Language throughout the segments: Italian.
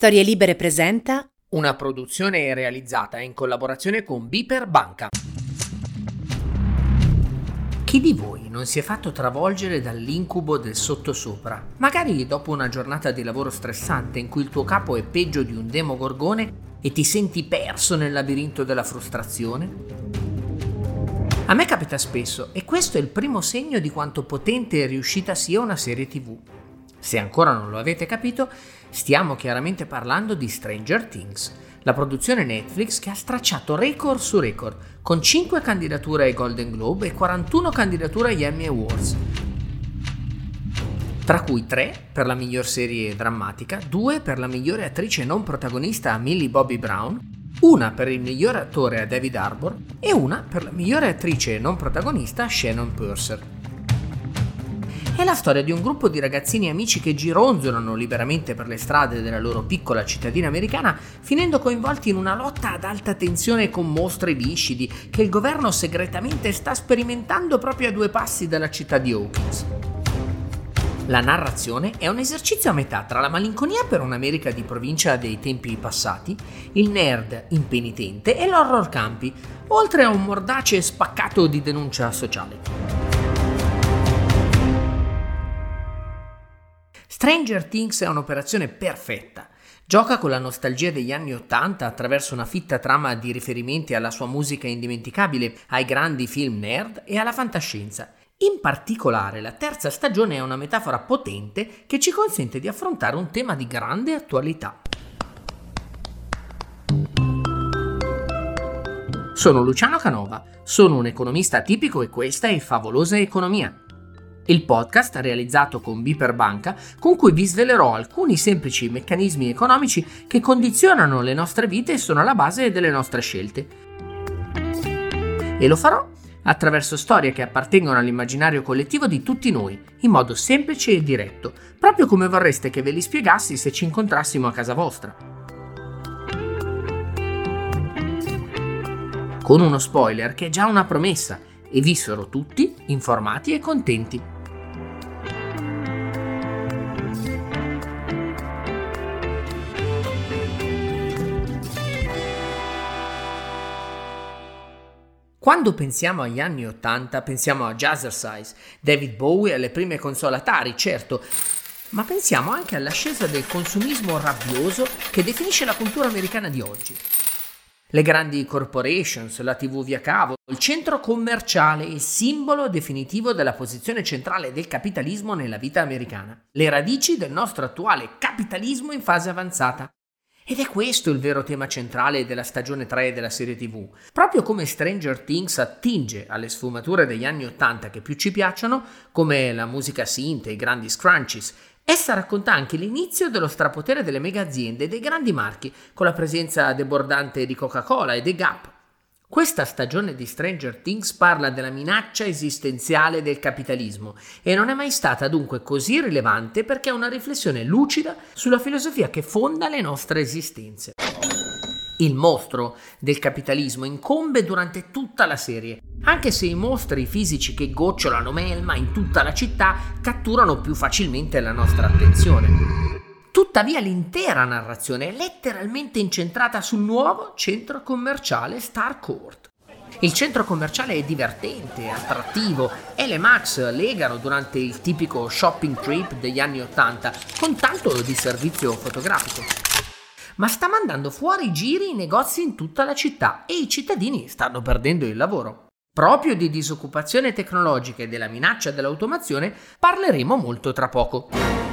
Storie Libere presenta una produzione realizzata in collaborazione con Biper Banca. Chi di voi non si è fatto travolgere dall'incubo del sottosopra? Magari dopo una giornata di lavoro stressante in cui il tuo capo è peggio di un demogorgone e ti senti perso nel labirinto della frustrazione? A me capita spesso e questo è il primo segno di quanto potente e riuscita sia una serie tv. Se ancora non lo avete capito, stiamo chiaramente parlando di Stranger Things, la produzione Netflix che ha stracciato record su record, con 5 candidature ai Golden Globe e 41 candidature agli Emmy Awards. Tra cui 3 per la miglior serie drammatica, 2 per la migliore attrice non protagonista a Millie Bobby Brown, una per il miglior attore a David Arbor e una per la migliore attrice non protagonista a Shannon Purser. È la storia di un gruppo di ragazzini amici che gironzolano liberamente per le strade della loro piccola cittadina americana, finendo coinvolti in una lotta ad alta tensione con mostri viscidi che il governo segretamente sta sperimentando proprio a due passi dalla città di Hawkins. La narrazione è un esercizio a metà tra la malinconia per un'America di provincia dei tempi passati, il nerd impenitente e l'horror campi, oltre a un mordace spaccato di denuncia sociale. Stranger Things è un'operazione perfetta. Gioca con la nostalgia degli anni Ottanta attraverso una fitta trama di riferimenti alla sua musica indimenticabile, ai grandi film nerd e alla fantascienza. In particolare la terza stagione è una metafora potente che ci consente di affrontare un tema di grande attualità. Sono Luciano Canova, sono un economista tipico e questa è Favolosa Economia il podcast realizzato con Biper Banca con cui vi svelerò alcuni semplici meccanismi economici che condizionano le nostre vite e sono alla base delle nostre scelte. E lo farò attraverso storie che appartengono all'immaginario collettivo di tutti noi, in modo semplice e diretto, proprio come vorreste che ve li spiegassi se ci incontrassimo a casa vostra. Con uno spoiler che è già una promessa, e vissero tutti informati e contenti. Quando pensiamo agli anni 80 pensiamo a Jazzercise, David Bowie e alle prime console Atari, certo, ma pensiamo anche all'ascesa del consumismo rabbioso che definisce la cultura americana di oggi. Le grandi corporations, la TV via cavo, il centro commerciale, il simbolo definitivo della posizione centrale del capitalismo nella vita americana. Le radici del nostro attuale capitalismo in fase avanzata. Ed è questo il vero tema centrale della stagione 3 della serie TV. Proprio come Stranger Things attinge alle sfumature degli anni 80 che più ci piacciono, come la musica synth e i grandi scrunchies, essa racconta anche l'inizio dello strapotere delle mega aziende e dei grandi marchi, con la presenza debordante di Coca-Cola e The Gap, questa stagione di Stranger Things parla della minaccia esistenziale del capitalismo e non è mai stata dunque così rilevante perché è una riflessione lucida sulla filosofia che fonda le nostre esistenze. Il mostro del capitalismo incombe durante tutta la serie, anche se i mostri fisici che gocciolano melma in tutta la città catturano più facilmente la nostra attenzione. Tuttavia l'intera narrazione è letteralmente incentrata sul nuovo centro commerciale Starcourt. Il centro commerciale è divertente, attrattivo e le Max legano durante il tipico shopping trip degli anni Ottanta con tanto di servizio fotografico. Ma sta mandando fuori giri i negozi in tutta la città e i cittadini stanno perdendo il lavoro. Proprio di disoccupazione tecnologica e della minaccia dell'automazione parleremo molto tra poco.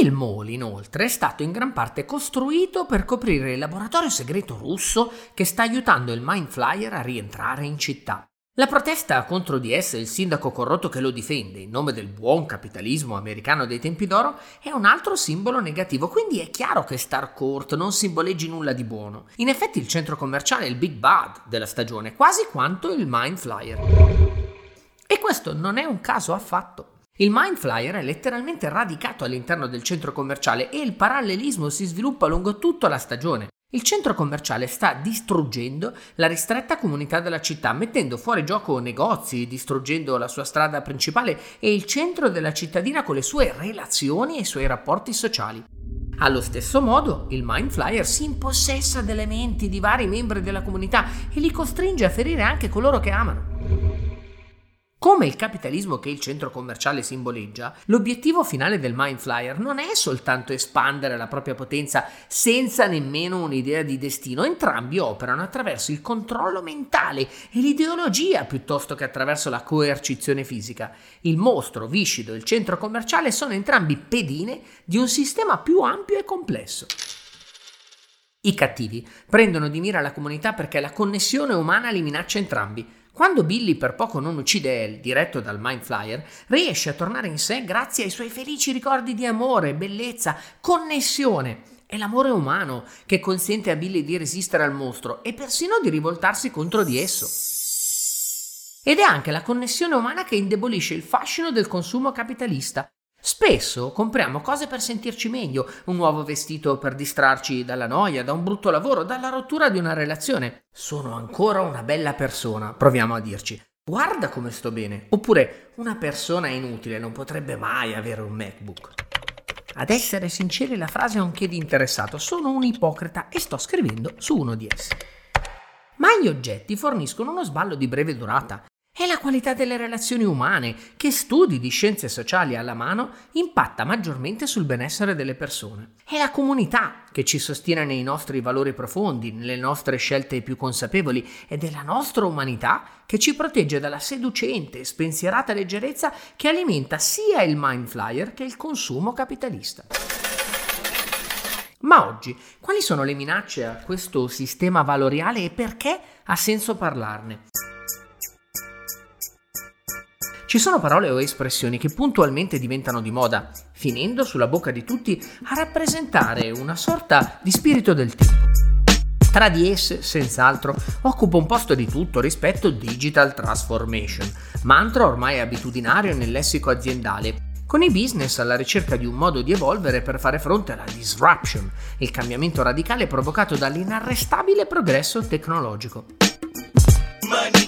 Il mall, inoltre, è stato in gran parte costruito per coprire il laboratorio segreto russo che sta aiutando il Mind Flyer a rientrare in città. La protesta contro di essa e il sindaco corrotto che lo difende in nome del buon capitalismo americano dei tempi d'oro è un altro simbolo negativo, quindi è chiaro che Starcourt non simboleggi nulla di buono. In effetti il centro commerciale è il big bad della stagione, quasi quanto il Mind Flyer. E questo non è un caso affatto. Il Mind Flyer è letteralmente radicato all'interno del centro commerciale e il parallelismo si sviluppa lungo tutta la stagione. Il centro commerciale sta distruggendo la ristretta comunità della città, mettendo fuori gioco negozi, distruggendo la sua strada principale e il centro della cittadina con le sue relazioni e i suoi rapporti sociali. Allo stesso modo, il Mind Flyer si impossessa delle menti di vari membri della comunità e li costringe a ferire anche coloro che amano. Come il capitalismo che il centro commerciale simboleggia, l'obiettivo finale del Mind Flyer non è soltanto espandere la propria potenza senza nemmeno un'idea di destino, entrambi operano attraverso il controllo mentale e l'ideologia piuttosto che attraverso la coercizione fisica. Il mostro, Viscido e il centro commerciale sono entrambi pedine di un sistema più ampio e complesso. I cattivi prendono di mira la comunità perché la connessione umana li minaccia entrambi. Quando Billy per poco non uccide El, diretto dal Mind Flyer, riesce a tornare in sé grazie ai suoi felici ricordi di amore, bellezza, connessione. È l'amore umano che consente a Billy di resistere al mostro e persino di rivoltarsi contro di esso. Ed è anche la connessione umana che indebolisce il fascino del consumo capitalista, Spesso compriamo cose per sentirci meglio, un nuovo vestito per distrarci dalla noia, da un brutto lavoro, dalla rottura di una relazione. Sono ancora una bella persona, proviamo a dirci. Guarda come sto bene. Oppure una persona inutile non potrebbe mai avere un MacBook. Ad essere sinceri, la frase ha un che di interessato. Sono un ipocrita e sto scrivendo su uno di essi. Ma gli oggetti forniscono uno sballo di breve durata. È la qualità delle relazioni umane che studi di scienze sociali alla mano impatta maggiormente sul benessere delle persone. È la comunità che ci sostiene nei nostri valori profondi, nelle nostre scelte più consapevoli ed è la nostra umanità che ci protegge dalla seducente e spensierata leggerezza che alimenta sia il mind flyer che il consumo capitalista. Ma oggi, quali sono le minacce a questo sistema valoriale e perché ha senso parlarne? Ci sono parole o espressioni che puntualmente diventano di moda, finendo sulla bocca di tutti a rappresentare una sorta di spirito del tempo. Tra di esse, senz'altro, occupa un posto di tutto rispetto digital transformation, mantra ormai abitudinario nel lessico aziendale, con i business alla ricerca di un modo di evolvere per fare fronte alla disruption, il cambiamento radicale provocato dall'inarrestabile progresso tecnologico. Money.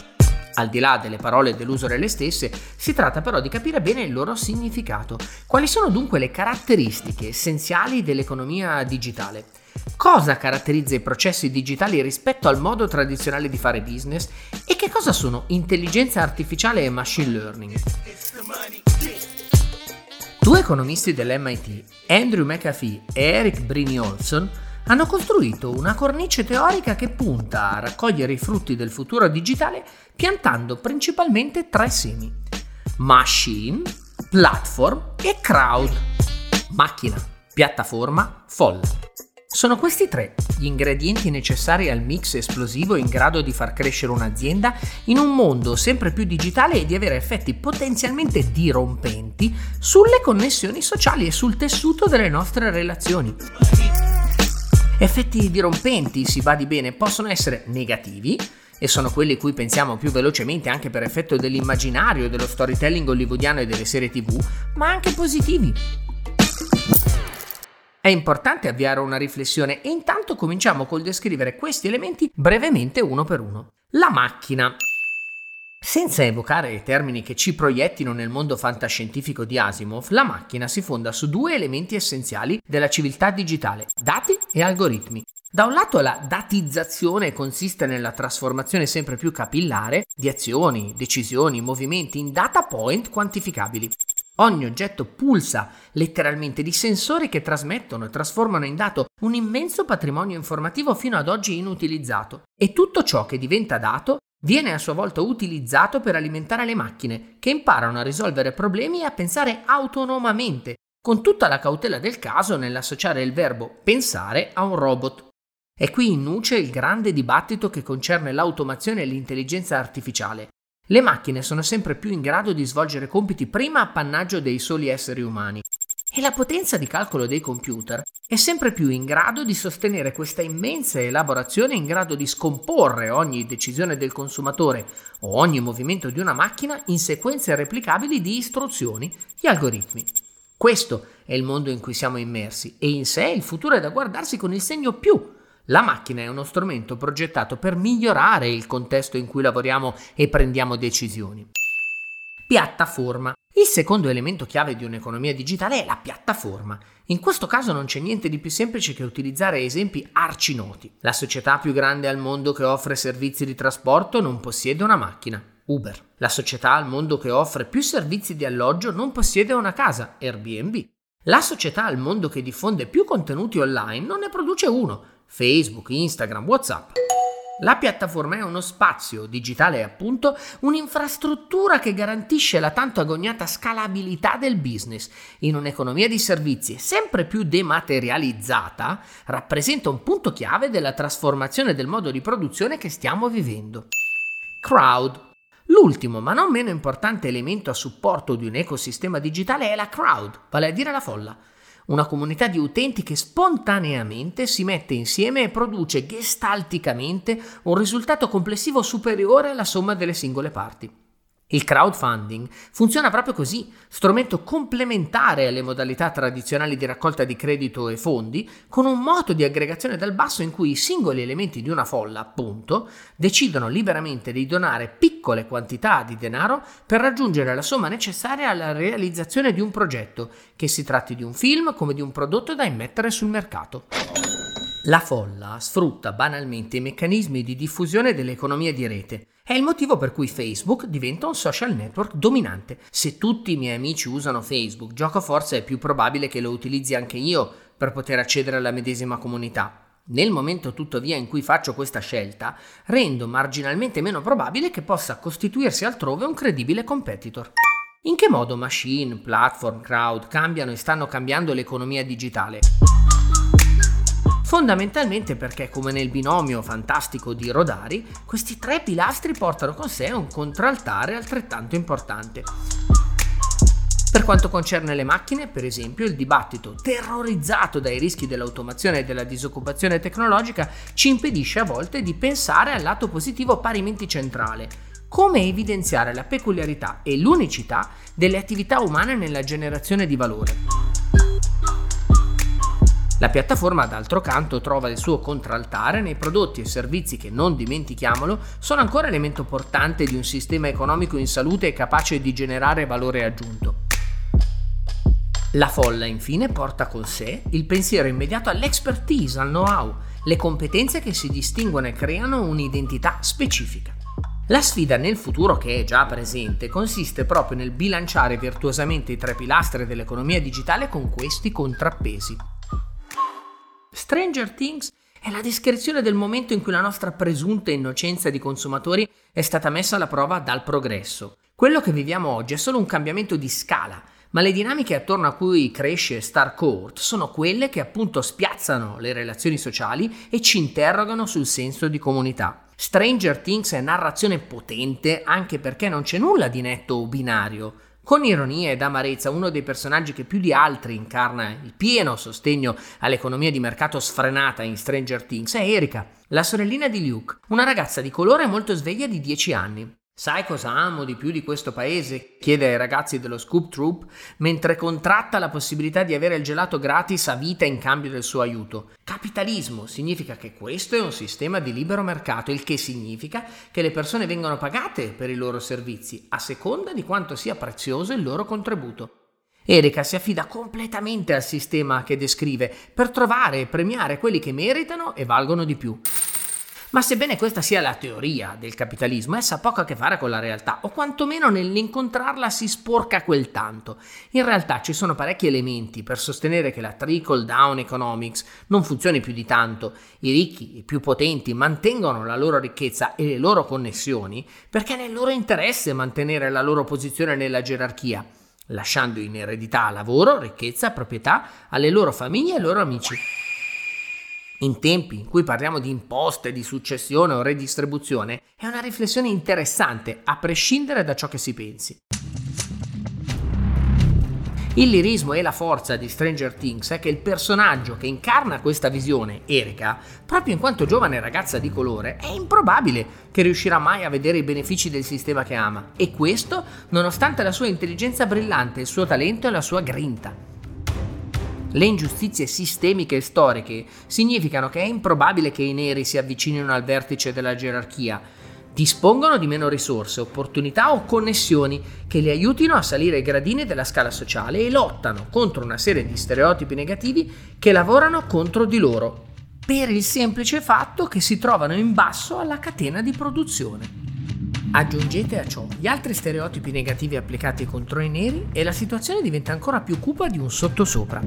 Al di là delle parole dell'uso delle stesse, si tratta però di capire bene il loro significato. Quali sono dunque le caratteristiche essenziali dell'economia digitale? Cosa caratterizza i processi digitali rispetto al modo tradizionale di fare business? E che cosa sono intelligenza artificiale e machine learning? Due economisti dell'MIT, Andrew McAfee e Eric Brini Olson, hanno costruito una cornice teorica che punta a raccogliere i frutti del futuro digitale piantando principalmente tre semi. Machine, platform e crowd. Macchina, piattaforma, folla. Sono questi tre gli ingredienti necessari al mix esplosivo in grado di far crescere un'azienda in un mondo sempre più digitale e di avere effetti potenzialmente dirompenti sulle connessioni sociali e sul tessuto delle nostre relazioni. Effetti dirompenti, si badi bene, possono essere negativi, e sono quelli cui pensiamo più velocemente anche per effetto dell'immaginario, dello storytelling hollywoodiano e delle serie tv, ma anche positivi. È importante avviare una riflessione e intanto cominciamo col descrivere questi elementi brevemente uno per uno. La macchina. Senza evocare termini che ci proiettino nel mondo fantascientifico di Asimov, la macchina si fonda su due elementi essenziali della civiltà digitale, dati e algoritmi. Da un lato la datizzazione consiste nella trasformazione sempre più capillare di azioni, decisioni, movimenti in data point quantificabili. Ogni oggetto pulsa letteralmente di sensori che trasmettono e trasformano in dato un immenso patrimonio informativo fino ad oggi inutilizzato. E tutto ciò che diventa dato viene a sua volta utilizzato per alimentare le macchine, che imparano a risolvere problemi e a pensare autonomamente, con tutta la cautela del caso nell'associare il verbo pensare a un robot. È qui in nuce il grande dibattito che concerne l'automazione e l'intelligenza artificiale. Le macchine sono sempre più in grado di svolgere compiti prima appannaggio dei soli esseri umani, e la potenza di calcolo dei computer è sempre più in grado di sostenere questa immensa elaborazione in grado di scomporre ogni decisione del consumatore o ogni movimento di una macchina in sequenze replicabili di istruzioni, gli algoritmi. Questo è il mondo in cui siamo immersi e in sé il futuro è da guardarsi con il segno più La macchina è uno strumento progettato per migliorare il contesto in cui lavoriamo e prendiamo decisioni. Piattaforma. Il secondo elemento chiave di un'economia digitale è la piattaforma. In questo caso non c'è niente di più semplice che utilizzare esempi arcinoti. La società più grande al mondo che offre servizi di trasporto non possiede una macchina. Uber. La società al mondo che offre più servizi di alloggio non possiede una casa. Airbnb. La società al mondo che diffonde più contenuti online non ne produce uno. Facebook, Instagram, WhatsApp. La piattaforma è uno spazio digitale, appunto un'infrastruttura che garantisce la tanto agognata scalabilità del business. In un'economia di servizi sempre più dematerializzata, rappresenta un punto chiave della trasformazione del modo di produzione che stiamo vivendo. Crowd. L'ultimo, ma non meno importante elemento a supporto di un ecosistema digitale è la crowd, vale a dire la folla una comunità di utenti che spontaneamente si mette insieme e produce gestalticamente un risultato complessivo superiore alla somma delle singole parti. Il crowdfunding funziona proprio così, strumento complementare alle modalità tradizionali di raccolta di credito e fondi, con un moto di aggregazione dal basso in cui i singoli elementi di una folla, appunto, decidono liberamente di donare piccole quantità di denaro per raggiungere la somma necessaria alla realizzazione di un progetto, che si tratti di un film come di un prodotto da immettere sul mercato. La folla sfrutta banalmente i meccanismi di diffusione dell'economia di rete è il motivo per cui Facebook diventa un social network dominante. Se tutti i miei amici usano Facebook, gioco forza è più probabile che lo utilizzi anche io per poter accedere alla medesima comunità. Nel momento tuttavia in cui faccio questa scelta, rendo marginalmente meno probabile che possa costituirsi altrove un credibile competitor. In che modo machine, platform, crowd cambiano e stanno cambiando l'economia digitale? Fondamentalmente perché, come nel binomio fantastico di Rodari, questi tre pilastri portano con sé un contraltare altrettanto importante. Per quanto concerne le macchine, per esempio, il dibattito terrorizzato dai rischi dell'automazione e della disoccupazione tecnologica ci impedisce a volte di pensare al lato positivo parimenti centrale, come evidenziare la peculiarità e l'unicità delle attività umane nella generazione di valore. La piattaforma, d'altro canto, trova il suo contraltare nei prodotti e servizi che, non dimentichiamolo, sono ancora elemento portante di un sistema economico in salute capace di generare valore aggiunto. La folla, infine, porta con sé il pensiero immediato all'expertise, al know-how, le competenze che si distinguono e creano un'identità specifica. La sfida nel futuro che è già presente consiste proprio nel bilanciare virtuosamente i tre pilastri dell'economia digitale con questi contrappesi. Stranger Things è la descrizione del momento in cui la nostra presunta innocenza di consumatori è stata messa alla prova dal progresso. Quello che viviamo oggi è solo un cambiamento di scala, ma le dinamiche attorno a cui cresce Star Court sono quelle che appunto spiazzano le relazioni sociali e ci interrogano sul senso di comunità. Stranger Things è narrazione potente anche perché non c'è nulla di netto o binario. Con ironia ed amarezza, uno dei personaggi che più di altri incarna il pieno sostegno all'economia di mercato sfrenata in Stranger Things è Erika, la sorellina di Luke, una ragazza di colore molto sveglia di 10 anni. Sai cosa amo di più di questo paese? chiede ai ragazzi dello Scoop Troop mentre contratta la possibilità di avere il gelato gratis a vita in cambio del suo aiuto. Capitalismo significa che questo è un sistema di libero mercato, il che significa che le persone vengono pagate per i loro servizi a seconda di quanto sia prezioso il loro contributo. Erika si affida completamente al sistema che descrive per trovare e premiare quelli che meritano e valgono di più. Ma sebbene questa sia la teoria del capitalismo, essa ha poco a che fare con la realtà, o quantomeno nell'incontrarla si sporca quel tanto. In realtà ci sono parecchi elementi per sostenere che la trickle down economics non funzioni più di tanto. I ricchi, i più potenti, mantengono la loro ricchezza e le loro connessioni perché è nel loro interesse mantenere la loro posizione nella gerarchia lasciando in eredità lavoro, ricchezza, proprietà alle loro famiglie e ai loro amici. In tempi in cui parliamo di imposte, di successione o redistribuzione, è una riflessione interessante, a prescindere da ciò che si pensi. Il lirismo e la forza di Stranger Things è che il personaggio che incarna questa visione, Erika, proprio in quanto giovane ragazza di colore, è improbabile che riuscirà mai a vedere i benefici del sistema che ama, e questo nonostante la sua intelligenza brillante, il suo talento e la sua grinta. Le ingiustizie sistemiche e storiche significano che è improbabile che i neri si avvicinino al vertice della gerarchia. Dispongono di meno risorse, opportunità o connessioni che li aiutino a salire ai gradini della scala sociale e lottano contro una serie di stereotipi negativi che lavorano contro di loro, per il semplice fatto che si trovano in basso alla catena di produzione. Aggiungete a ciò gli altri stereotipi negativi applicati contro i neri e la situazione diventa ancora più cupa di un sottosopra.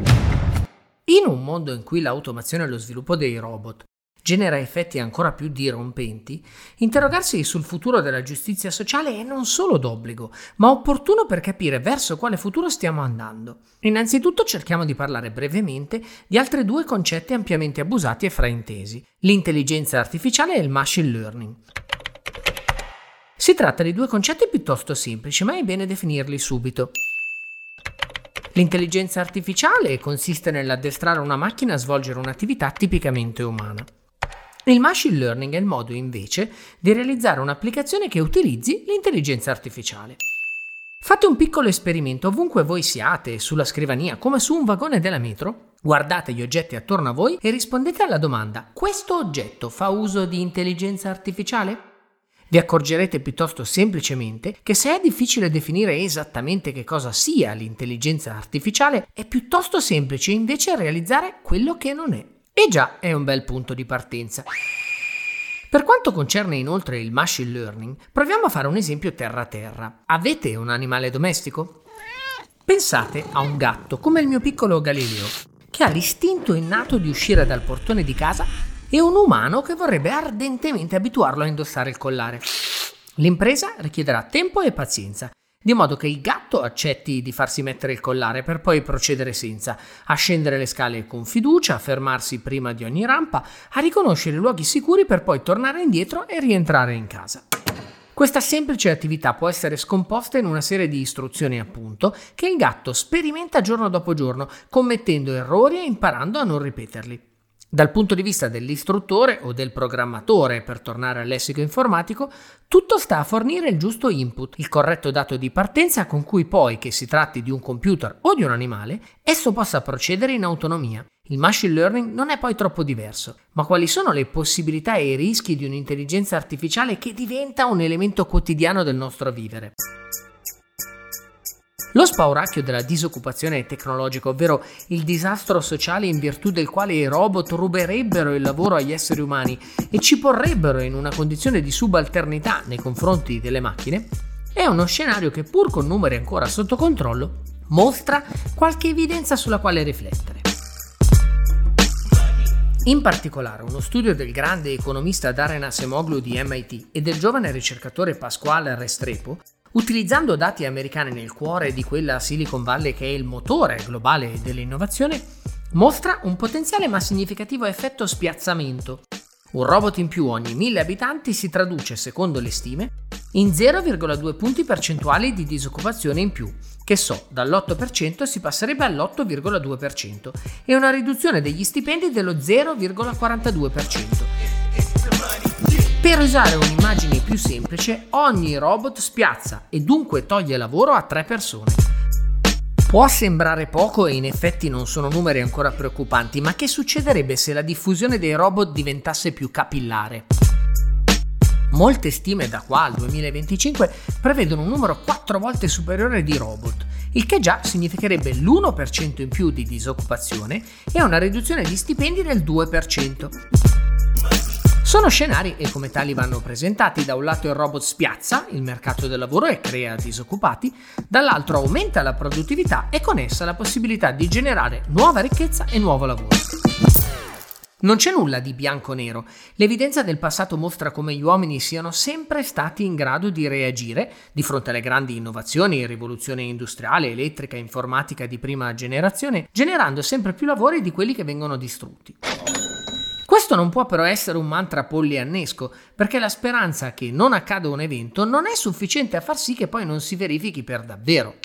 In un mondo in cui l'automazione e lo sviluppo dei robot genera effetti ancora più dirompenti, interrogarsi sul futuro della giustizia sociale è non solo d'obbligo, ma opportuno per capire verso quale futuro stiamo andando. Innanzitutto cerchiamo di parlare brevemente di altri due concetti ampiamente abusati e fraintesi, l'intelligenza artificiale e il machine learning. Si tratta di due concetti piuttosto semplici, ma è bene definirli subito. L'intelligenza artificiale consiste nell'addestrare una macchina a svolgere un'attività tipicamente umana. Il machine learning è il modo invece di realizzare un'applicazione che utilizzi l'intelligenza artificiale. Fate un piccolo esperimento ovunque voi siate, sulla scrivania, come su un vagone della metro. Guardate gli oggetti attorno a voi e rispondete alla domanda: questo oggetto fa uso di intelligenza artificiale? Vi accorgerete piuttosto semplicemente che se è difficile definire esattamente che cosa sia l'intelligenza artificiale, è piuttosto semplice invece realizzare quello che non è. E già è un bel punto di partenza. Per quanto concerne inoltre il machine learning, proviamo a fare un esempio terra-terra. Avete un animale domestico? Pensate a un gatto come il mio piccolo Galileo, che ha l'istinto innato di uscire dal portone di casa e un umano che vorrebbe ardentemente abituarlo a indossare il collare. L'impresa richiederà tempo e pazienza, di modo che il gatto accetti di farsi mettere il collare per poi procedere senza, a scendere le scale con fiducia, a fermarsi prima di ogni rampa, a riconoscere luoghi sicuri per poi tornare indietro e rientrare in casa. Questa semplice attività può essere scomposta in una serie di istruzioni appunto che il gatto sperimenta giorno dopo giorno, commettendo errori e imparando a non ripeterli. Dal punto di vista dell'istruttore o del programmatore, per tornare al lessico informatico, tutto sta a fornire il giusto input, il corretto dato di partenza con cui poi, che si tratti di un computer o di un animale, esso possa procedere in autonomia. Il machine learning non è poi troppo diverso, ma quali sono le possibilità e i rischi di un'intelligenza artificiale che diventa un elemento quotidiano del nostro vivere? Lo spauracchio della disoccupazione tecnologica, ovvero il disastro sociale in virtù del quale i robot ruberebbero il lavoro agli esseri umani e ci porrebbero in una condizione di subalternità nei confronti delle macchine, è uno scenario che pur con numeri ancora sotto controllo mostra qualche evidenza sulla quale riflettere. In particolare, uno studio del grande economista Darren Asemoglu di MIT e del giovane ricercatore Pasquale Restrepo Utilizzando dati americani nel cuore di quella Silicon Valley che è il motore globale dell'innovazione, mostra un potenziale ma significativo effetto spiazzamento. Un robot in più ogni 1000 abitanti si traduce, secondo le stime, in 0,2 punti percentuali di disoccupazione in più, che so, dall'8% si passerebbe all'8,2%, e una riduzione degli stipendi dello 0,42%. Per usare un'immagine più semplice, ogni robot spiazza e dunque toglie lavoro a tre persone. Può sembrare poco e in effetti non sono numeri ancora preoccupanti, ma che succederebbe se la diffusione dei robot diventasse più capillare? Molte stime da qua al 2025 prevedono un numero 4 volte superiore di robot, il che già significherebbe l'1% in più di disoccupazione e una riduzione di stipendi del 2%. Sono scenari e come tali vanno presentati. Da un lato il robot spiazza il mercato del lavoro e crea disoccupati, dall'altro aumenta la produttività e con essa la possibilità di generare nuova ricchezza e nuovo lavoro. Non c'è nulla di bianco-nero. L'evidenza del passato mostra come gli uomini siano sempre stati in grado di reagire di fronte alle grandi innovazioni, rivoluzione industriale, elettrica informatica di prima generazione, generando sempre più lavori di quelli che vengono distrutti. Questo non può però essere un mantra polliannesco, perché la speranza che non accada un evento non è sufficiente a far sì che poi non si verifichi per davvero.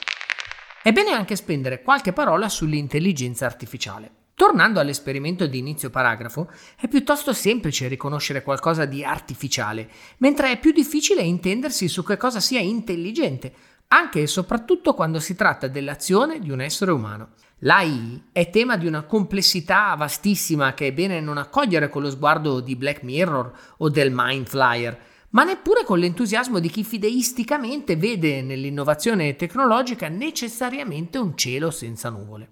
È bene anche spendere qualche parola sull'intelligenza artificiale. Tornando all'esperimento di inizio paragrafo, è piuttosto semplice riconoscere qualcosa di artificiale, mentre è più difficile intendersi su che cosa sia intelligente, anche e soprattutto quando si tratta dell'azione di un essere umano. L'AI è tema di una complessità vastissima che è bene non accogliere con lo sguardo di Black Mirror o del Mind Flyer, ma neppure con l'entusiasmo di chi fideisticamente vede nell'innovazione tecnologica necessariamente un cielo senza nuvole.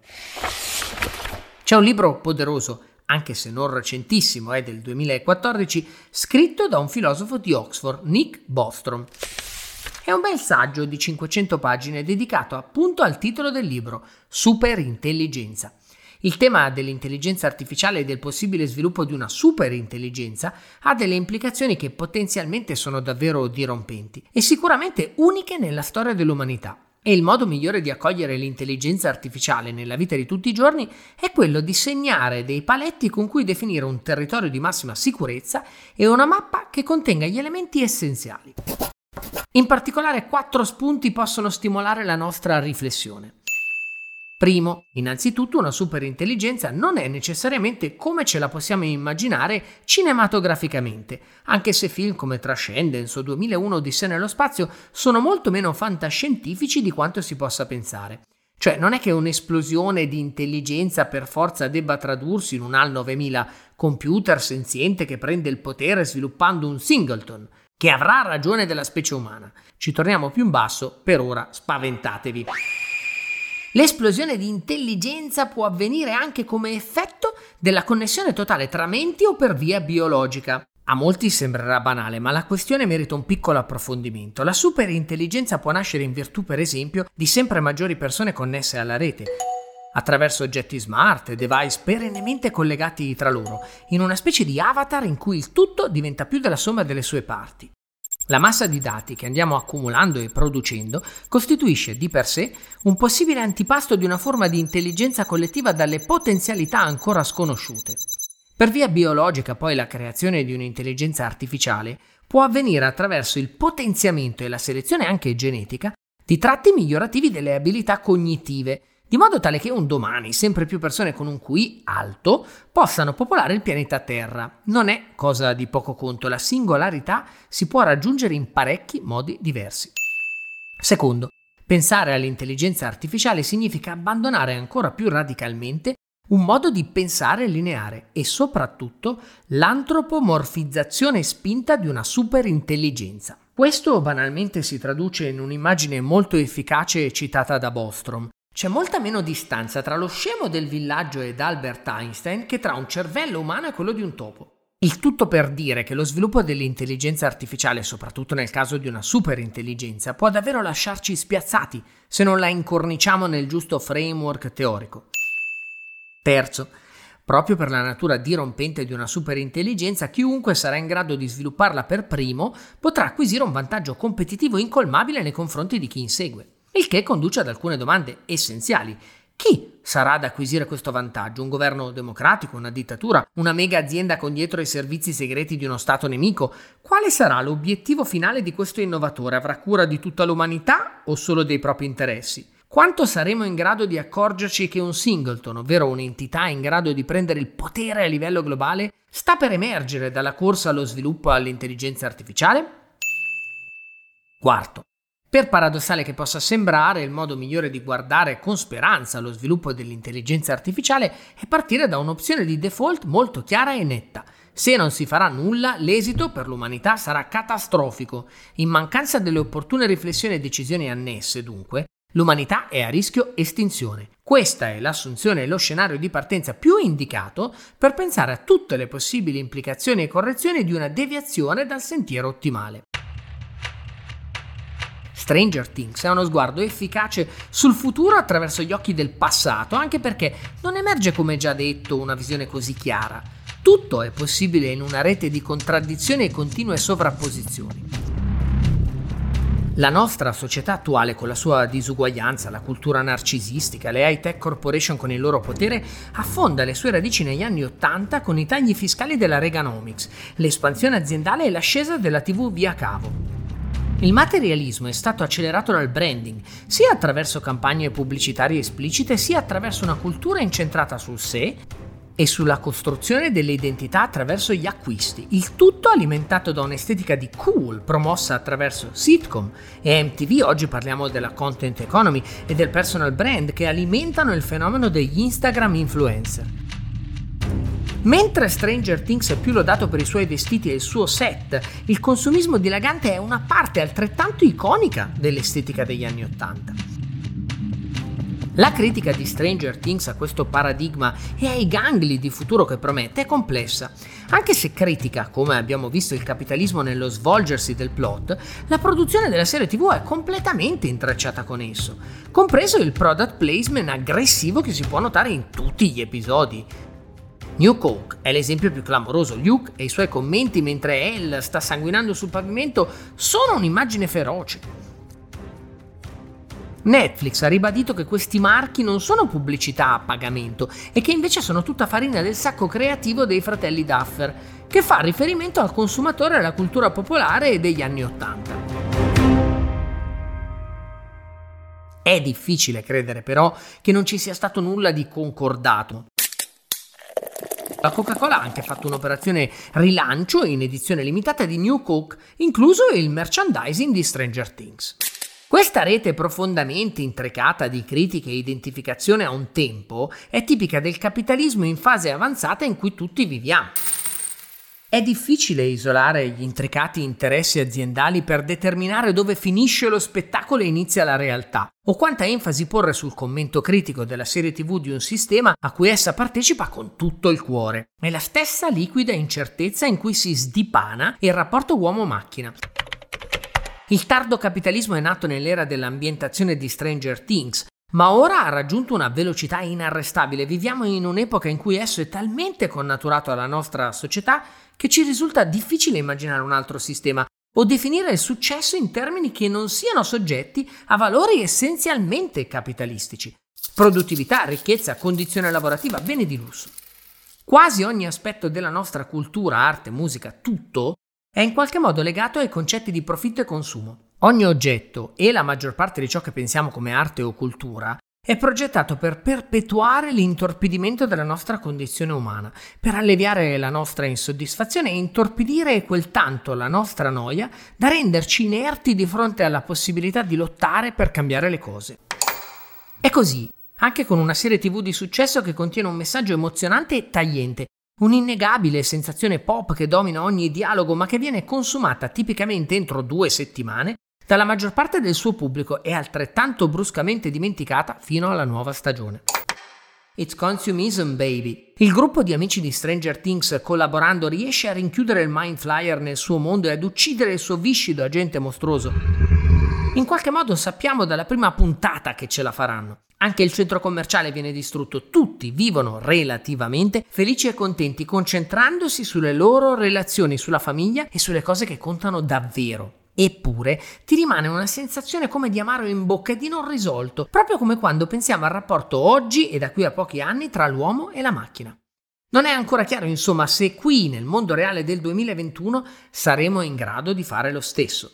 C'è un libro poderoso, anche se non recentissimo, è del 2014, scritto da un filosofo di Oxford, Nick Bostrom. È un bel saggio di 500 pagine dedicato appunto al titolo del libro, Superintelligenza. Il tema dell'intelligenza artificiale e del possibile sviluppo di una superintelligenza ha delle implicazioni che potenzialmente sono davvero dirompenti e sicuramente uniche nella storia dell'umanità. E il modo migliore di accogliere l'intelligenza artificiale nella vita di tutti i giorni è quello di segnare dei paletti con cui definire un territorio di massima sicurezza e una mappa che contenga gli elementi essenziali. In particolare quattro spunti possono stimolare la nostra riflessione. Primo, innanzitutto una superintelligenza non è necessariamente come ce la possiamo immaginare cinematograficamente, anche se film come Trascendence o 2001 Odissea nello spazio sono molto meno fantascientifici di quanto si possa pensare. Cioè non è che un'esplosione di intelligenza per forza debba tradursi in un HAL 9000 computer senziente che prende il potere sviluppando un singleton, che avrà ragione della specie umana. Ci torniamo più in basso, per ora spaventatevi. L'esplosione di intelligenza può avvenire anche come effetto della connessione totale tra menti o per via biologica. A molti sembrerà banale, ma la questione merita un piccolo approfondimento. La superintelligenza può nascere in virtù, per esempio, di sempre maggiori persone connesse alla rete, attraverso oggetti smart e device perennemente collegati tra loro, in una specie di avatar in cui il tutto diventa più della somma delle sue parti. La massa di dati che andiamo accumulando e producendo costituisce di per sé un possibile antipasto di una forma di intelligenza collettiva dalle potenzialità ancora sconosciute. Per via biologica poi la creazione di un'intelligenza artificiale può avvenire attraverso il potenziamento e la selezione anche genetica di tratti migliorativi delle abilità cognitive di modo tale che un domani sempre più persone con un QI alto possano popolare il pianeta Terra. Non è cosa di poco conto, la singolarità si può raggiungere in parecchi modi diversi. Secondo, pensare all'intelligenza artificiale significa abbandonare ancora più radicalmente un modo di pensare lineare e soprattutto l'antropomorfizzazione spinta di una superintelligenza. Questo banalmente si traduce in un'immagine molto efficace citata da Bostrom, c'è molta meno distanza tra lo scemo del villaggio ed Albert Einstein che tra un cervello umano e quello di un topo. Il tutto per dire che lo sviluppo dell'intelligenza artificiale, soprattutto nel caso di una superintelligenza, può davvero lasciarci spiazzati se non la incorniciamo nel giusto framework teorico. Terzo, proprio per la natura dirompente di una superintelligenza, chiunque sarà in grado di svilupparla per primo potrà acquisire un vantaggio competitivo incolmabile nei confronti di chi insegue. Il che conduce ad alcune domande essenziali. Chi sarà ad acquisire questo vantaggio? Un governo democratico, una dittatura, una mega azienda con dietro i servizi segreti di uno Stato nemico? Quale sarà l'obiettivo finale di questo innovatore? Avrà cura di tutta l'umanità o solo dei propri interessi? Quanto saremo in grado di accorgerci che un singleton, ovvero un'entità in grado di prendere il potere a livello globale, sta per emergere dalla corsa allo sviluppo all'intelligenza artificiale? Quarto, per paradossale che possa sembrare, il modo migliore di guardare con speranza allo sviluppo dell'intelligenza artificiale è partire da un'opzione di default molto chiara e netta. Se non si farà nulla, l'esito per l'umanità sarà catastrofico. In mancanza delle opportune riflessioni e decisioni annesse, dunque, l'umanità è a rischio estinzione. Questa è l'assunzione e lo scenario di partenza più indicato per pensare a tutte le possibili implicazioni e correzioni di una deviazione dal sentiero ottimale. Stranger Things è uno sguardo efficace sul futuro attraverso gli occhi del passato, anche perché non emerge, come già detto, una visione così chiara. Tutto è possibile in una rete di contraddizioni e continue sovrapposizioni. La nostra società attuale, con la sua disuguaglianza, la cultura narcisistica, le high-tech corporation con il loro potere, affonda le sue radici negli anni Ottanta con i tagli fiscali della Reaganomics, l'espansione aziendale e l'ascesa della TV via cavo. Il materialismo è stato accelerato dal branding, sia attraverso campagne pubblicitarie esplicite, sia attraverso una cultura incentrata sul sé e sulla costruzione delle identità attraverso gli acquisti, il tutto alimentato da un'estetica di cool promossa attraverso sitcom e MTV, oggi parliamo della content economy e del personal brand che alimentano il fenomeno degli Instagram influencer. Mentre Stranger Things è più lodato per i suoi vestiti e il suo set, il consumismo dilagante è una parte altrettanto iconica dell'estetica degli anni Ottanta. La critica di Stranger Things a questo paradigma e ai gangli di futuro che promette è complessa. Anche se critica, come abbiamo visto, il capitalismo nello svolgersi del plot, la produzione della serie TV è completamente intrecciata con esso, compreso il product placement aggressivo che si può notare in tutti gli episodi. New Coke è l'esempio più clamoroso. Luke e i suoi commenti mentre Elle sta sanguinando sul pavimento sono un'immagine feroce. Netflix ha ribadito che questi marchi non sono pubblicità a pagamento e che invece sono tutta farina del sacco creativo dei fratelli Duffer, che fa riferimento al consumatore e alla cultura popolare degli anni Ottanta. È difficile credere però che non ci sia stato nulla di concordato. La Coca-Cola ha anche fatto un'operazione rilancio in edizione limitata di New Coke, incluso il merchandising di Stranger Things. Questa rete profondamente intricata di critiche e identificazione a un tempo è tipica del capitalismo in fase avanzata in cui tutti viviamo. È difficile isolare gli intricati interessi aziendali per determinare dove finisce lo spettacolo e inizia la realtà, o quanta enfasi porre sul commento critico della serie TV di un sistema a cui essa partecipa con tutto il cuore. È la stessa liquida incertezza in cui si sdipana il rapporto uomo-macchina. Il tardo capitalismo è nato nell'era dell'ambientazione di Stranger Things, ma ora ha raggiunto una velocità inarrestabile. Viviamo in un'epoca in cui esso è talmente connaturato alla nostra società che ci risulta difficile immaginare un altro sistema o definire il successo in termini che non siano soggetti a valori essenzialmente capitalistici. Produttività, ricchezza, condizione lavorativa, beni di lusso. Quasi ogni aspetto della nostra cultura, arte, musica, tutto è in qualche modo legato ai concetti di profitto e consumo. Ogni oggetto e la maggior parte di ciò che pensiamo come arte o cultura è progettato per perpetuare l'intorpidimento della nostra condizione umana, per alleviare la nostra insoddisfazione e intorpidire quel tanto la nostra noia da renderci inerti di fronte alla possibilità di lottare per cambiare le cose. È così, anche con una serie tv di successo che contiene un messaggio emozionante e tagliente, Un'innegabile sensazione pop che domina ogni dialogo ma che viene consumata tipicamente entro due settimane dalla maggior parte del suo pubblico e altrettanto bruscamente dimenticata fino alla nuova stagione. It's consumism, baby. Il gruppo di amici di Stranger Things collaborando riesce a rinchiudere il Mind Flyer nel suo mondo e ad uccidere il suo viscido agente mostruoso. In qualche modo sappiamo dalla prima puntata che ce la faranno. Anche il centro commerciale viene distrutto, tutti vivono relativamente felici e contenti, concentrandosi sulle loro relazioni, sulla famiglia e sulle cose che contano davvero. Eppure ti rimane una sensazione come di amaro in bocca e di non risolto, proprio come quando pensiamo al rapporto oggi e da qui a pochi anni tra l'uomo e la macchina. Non è ancora chiaro, insomma, se qui nel mondo reale del 2021 saremo in grado di fare lo stesso.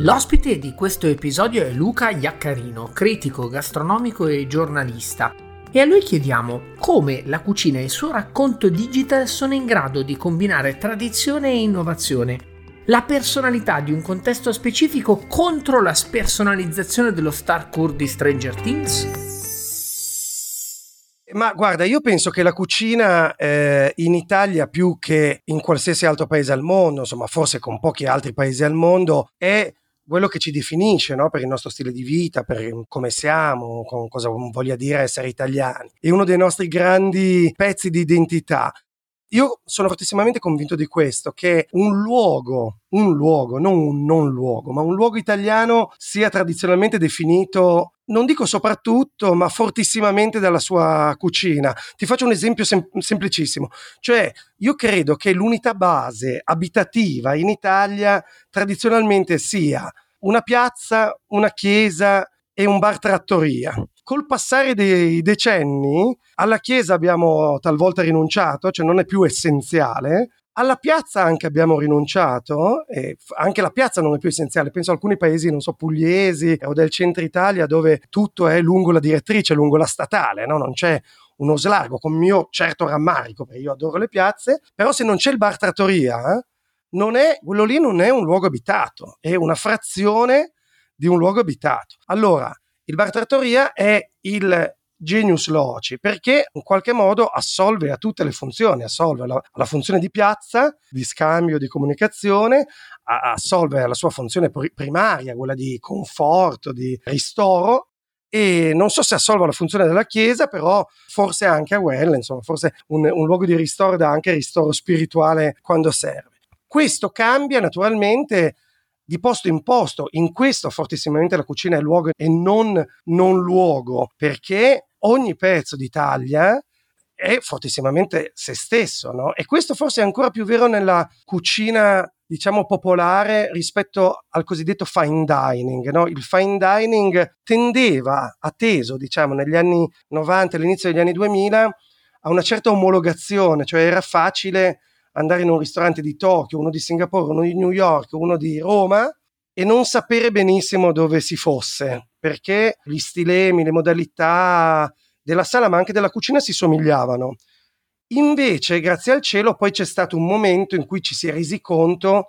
L'ospite di questo episodio è Luca Iaccarino, critico gastronomico e giornalista. E a lui chiediamo come la cucina e il suo racconto digital sono in grado di combinare tradizione e innovazione, la personalità di un contesto specifico contro la spersonalizzazione dello star core di Stranger Things? Ma guarda, io penso che la cucina eh, in Italia più che in qualsiasi altro paese al mondo, insomma forse con pochi altri paesi al mondo, è quello che ci definisce no? per il nostro stile di vita, per come siamo, con cosa voglia dire essere italiani. È uno dei nostri grandi pezzi di identità. Io sono fortissimamente convinto di questo, che un luogo, un luogo, non un non luogo, ma un luogo italiano sia tradizionalmente definito, non dico soprattutto, ma fortissimamente dalla sua cucina. Ti faccio un esempio sem- semplicissimo, cioè io credo che l'unità base abitativa in Italia tradizionalmente sia una piazza, una chiesa e un bar trattoria col passare dei decenni alla Chiesa abbiamo talvolta rinunciato, cioè non è più essenziale. Alla piazza anche abbiamo rinunciato, anche la piazza non è più essenziale. Penso a alcuni paesi, non so, pugliesi o del centro Italia, dove tutto è lungo la direttrice, lungo la statale, no? non c'è uno slargo, con mio certo rammarico, perché io adoro le piazze, però se non c'è il bar trattoria, non è, quello lì non è un luogo abitato, è una frazione di un luogo abitato. Allora, il bar trattoria è il genius loci perché in qualche modo assolve a tutte le funzioni, assolve alla, alla funzione di piazza, di scambio, di comunicazione, a, assolve alla sua funzione primaria, quella di conforto, di ristoro e non so se assolve la funzione della chiesa, però forse anche a quella, insomma, forse un, un luogo di ristoro dà anche ristoro spirituale quando serve. Questo cambia naturalmente di posto in posto. In questo fortissimamente la cucina è luogo e non non luogo, perché ogni pezzo d'Italia è fortissimamente se stesso, no? E questo forse è ancora più vero nella cucina diciamo popolare rispetto al cosiddetto fine dining. No? Il fine dining tendeva, atteso diciamo negli anni 90 all'inizio degli anni 2000, a una certa omologazione, cioè era facile andare in un ristorante di Tokyo, uno di Singapore, uno di New York, uno di Roma e non sapere benissimo dove si fosse, perché gli stilemi, le modalità della sala, ma anche della cucina si somigliavano. Invece, grazie al cielo, poi c'è stato un momento in cui ci si è resi conto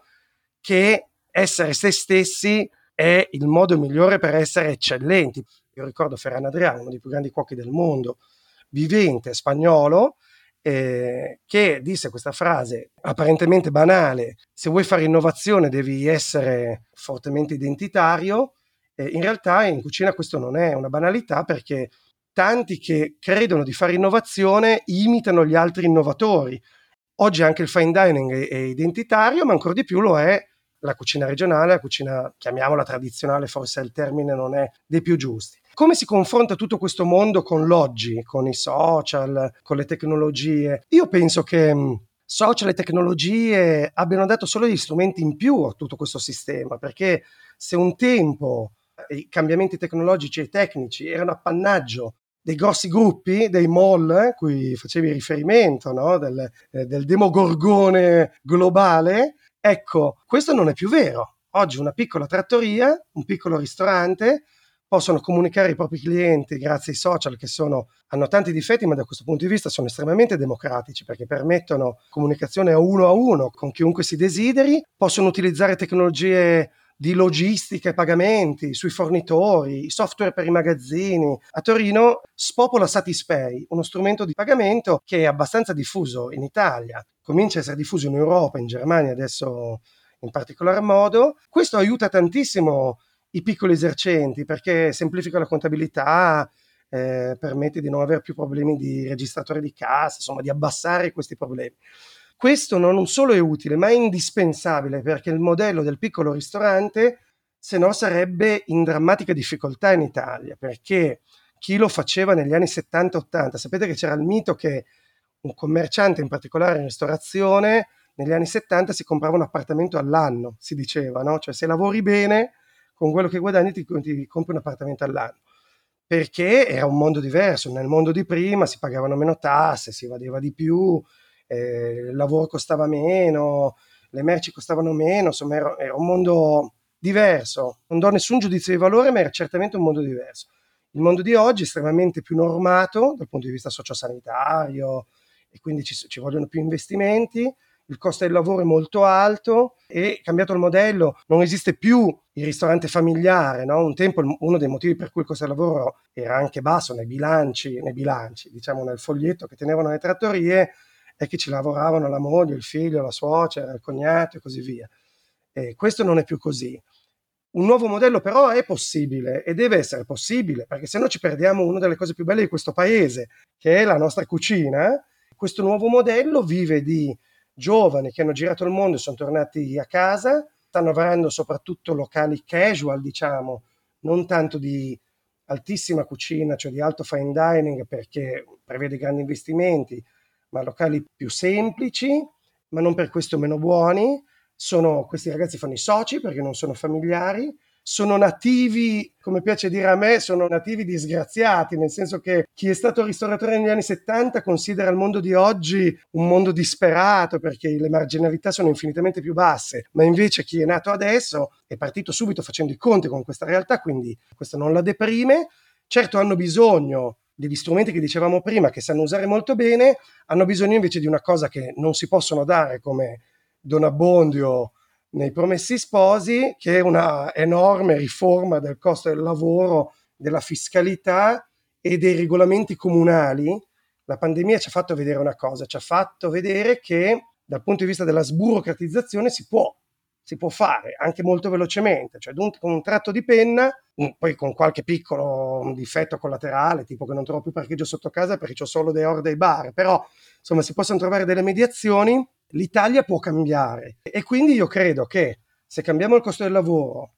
che essere se stessi è il modo migliore per essere eccellenti. Io ricordo Ferran Adriano, uno dei più grandi cuochi del mondo, vivente, spagnolo, eh, che disse questa frase apparentemente banale, se vuoi fare innovazione devi essere fortemente identitario, eh, in realtà in cucina questo non è una banalità perché tanti che credono di fare innovazione imitano gli altri innovatori. Oggi anche il fine dining è, è identitario, ma ancora di più lo è la cucina regionale, la cucina, chiamiamola tradizionale, forse il termine non è dei più giusti. Come si confronta tutto questo mondo con l'oggi, con i social, con le tecnologie? Io penso che mm, social e tecnologie abbiano dato solo degli strumenti in più a tutto questo sistema, perché se un tempo i cambiamenti tecnologici e tecnici erano appannaggio dei grossi gruppi, dei mall, eh, cui facevi riferimento, no? del, eh, del demogorgone globale, ecco, questo non è più vero. Oggi una piccola trattoria, un piccolo ristorante, possono comunicare ai propri clienti grazie ai social che sono, hanno tanti difetti ma da questo punto di vista sono estremamente democratici perché permettono comunicazione a uno a uno con chiunque si desideri, possono utilizzare tecnologie di logistica e pagamenti sui fornitori, software per i magazzini. A Torino spopola Satispay, uno strumento di pagamento che è abbastanza diffuso in Italia, comincia a essere diffuso in Europa, in Germania adesso in particolar modo. Questo aiuta tantissimo i piccoli esercenti perché semplifica la contabilità, eh, permette di non avere più problemi di registratore di cassa, insomma di abbassare questi problemi. Questo non solo è utile, ma è indispensabile perché il modello del piccolo ristorante, se no, sarebbe in drammatica difficoltà in Italia, perché chi lo faceva negli anni 70-80, sapete che c'era il mito che un commerciante, in particolare in ristorazione, negli anni 70 si comprava un appartamento all'anno, si diceva, no? Cioè se lavori bene, con quello che guadagni ti, ti compri un appartamento all'anno perché era un mondo diverso. Nel mondo di prima si pagavano meno tasse, si evadeva di più, eh, il lavoro costava meno, le merci costavano meno, insomma era, era, un mondo diverso. Non do nessun giudizio di valore, ma era certamente un mondo diverso. Il mondo di oggi è estremamente più normato dal punto di vista sociosanitario e quindi ci, ci vogliono più investimenti, il costo del lavoro è molto alto e cambiato il modello, non esiste più il ristorante familiare, no? un tempo uno dei motivi per cui il costo del lavoro era anche basso nei bilanci, nei bilanci, diciamo nel foglietto che tenevano le trattorie, è che ci lavoravano la moglie, il figlio, la suocera, il cognato e così via. E questo non è più così. Un nuovo modello però è possibile e deve essere possibile, perché se no ci perdiamo una delle cose più belle di questo paese, che è la nostra cucina. Questo nuovo modello vive di giovani che hanno girato il mondo e sono tornati a casa, stanno avendo soprattutto locali casual, diciamo, non tanto di altissima cucina, cioè di alto fine dining, perché prevede grandi investimenti, ma locali più semplici, ma non per questo meno buoni. Sono, questi ragazzi fanno i soci perché non sono familiari, sono nativi, come piace dire a me, sono nativi disgraziati, nel senso che chi è stato ristoratore negli anni 70 considera il mondo di oggi un mondo disperato perché le marginalità sono infinitamente più basse, ma invece chi è nato adesso è partito subito facendo i conti con questa realtà, quindi questo non la deprime. Certo hanno bisogno degli strumenti che dicevamo prima, che sanno usare molto bene, hanno bisogno invece di una cosa che non si possono dare come Don Abbondio nei Promessi Sposi, che è una enorme riforma del costo del lavoro, della fiscalità e dei regolamenti comunali. La pandemia ci ha fatto vedere una cosa, ci ha fatto vedere che dal punto di vista della sburocratizzazione si può, si può fare anche molto velocemente, cioè con un tratto di penna, poi con qualche piccolo difetto collaterale, tipo che non trovo più parcheggio sotto casa perché ho solo dei or dei bar, però insomma si possono trovare delle mediazioni l'Italia può cambiare e quindi io credo che se cambiamo il costo del lavoro,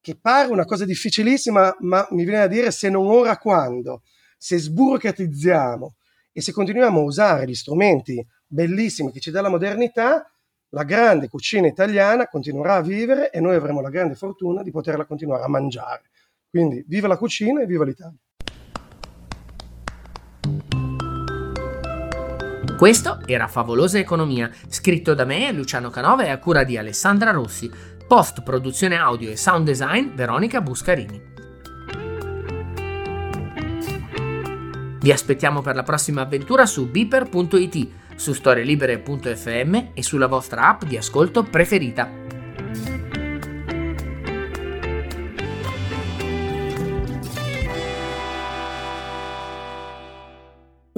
che pare una cosa difficilissima, ma mi viene da dire se non ora quando, se sburocratizziamo e se continuiamo a usare gli strumenti bellissimi che ci dà la modernità, la grande cucina italiana continuerà a vivere e noi avremo la grande fortuna di poterla continuare a mangiare. Quindi viva la cucina e viva l'Italia. Questo era Favolosa Economia, scritto da me, Luciano Canova e a cura di Alessandra Rossi. Post produzione audio e sound design Veronica Buscarini. Vi aspettiamo per la prossima avventura su beeper.it, su storielibere.fm e sulla vostra app di ascolto preferita.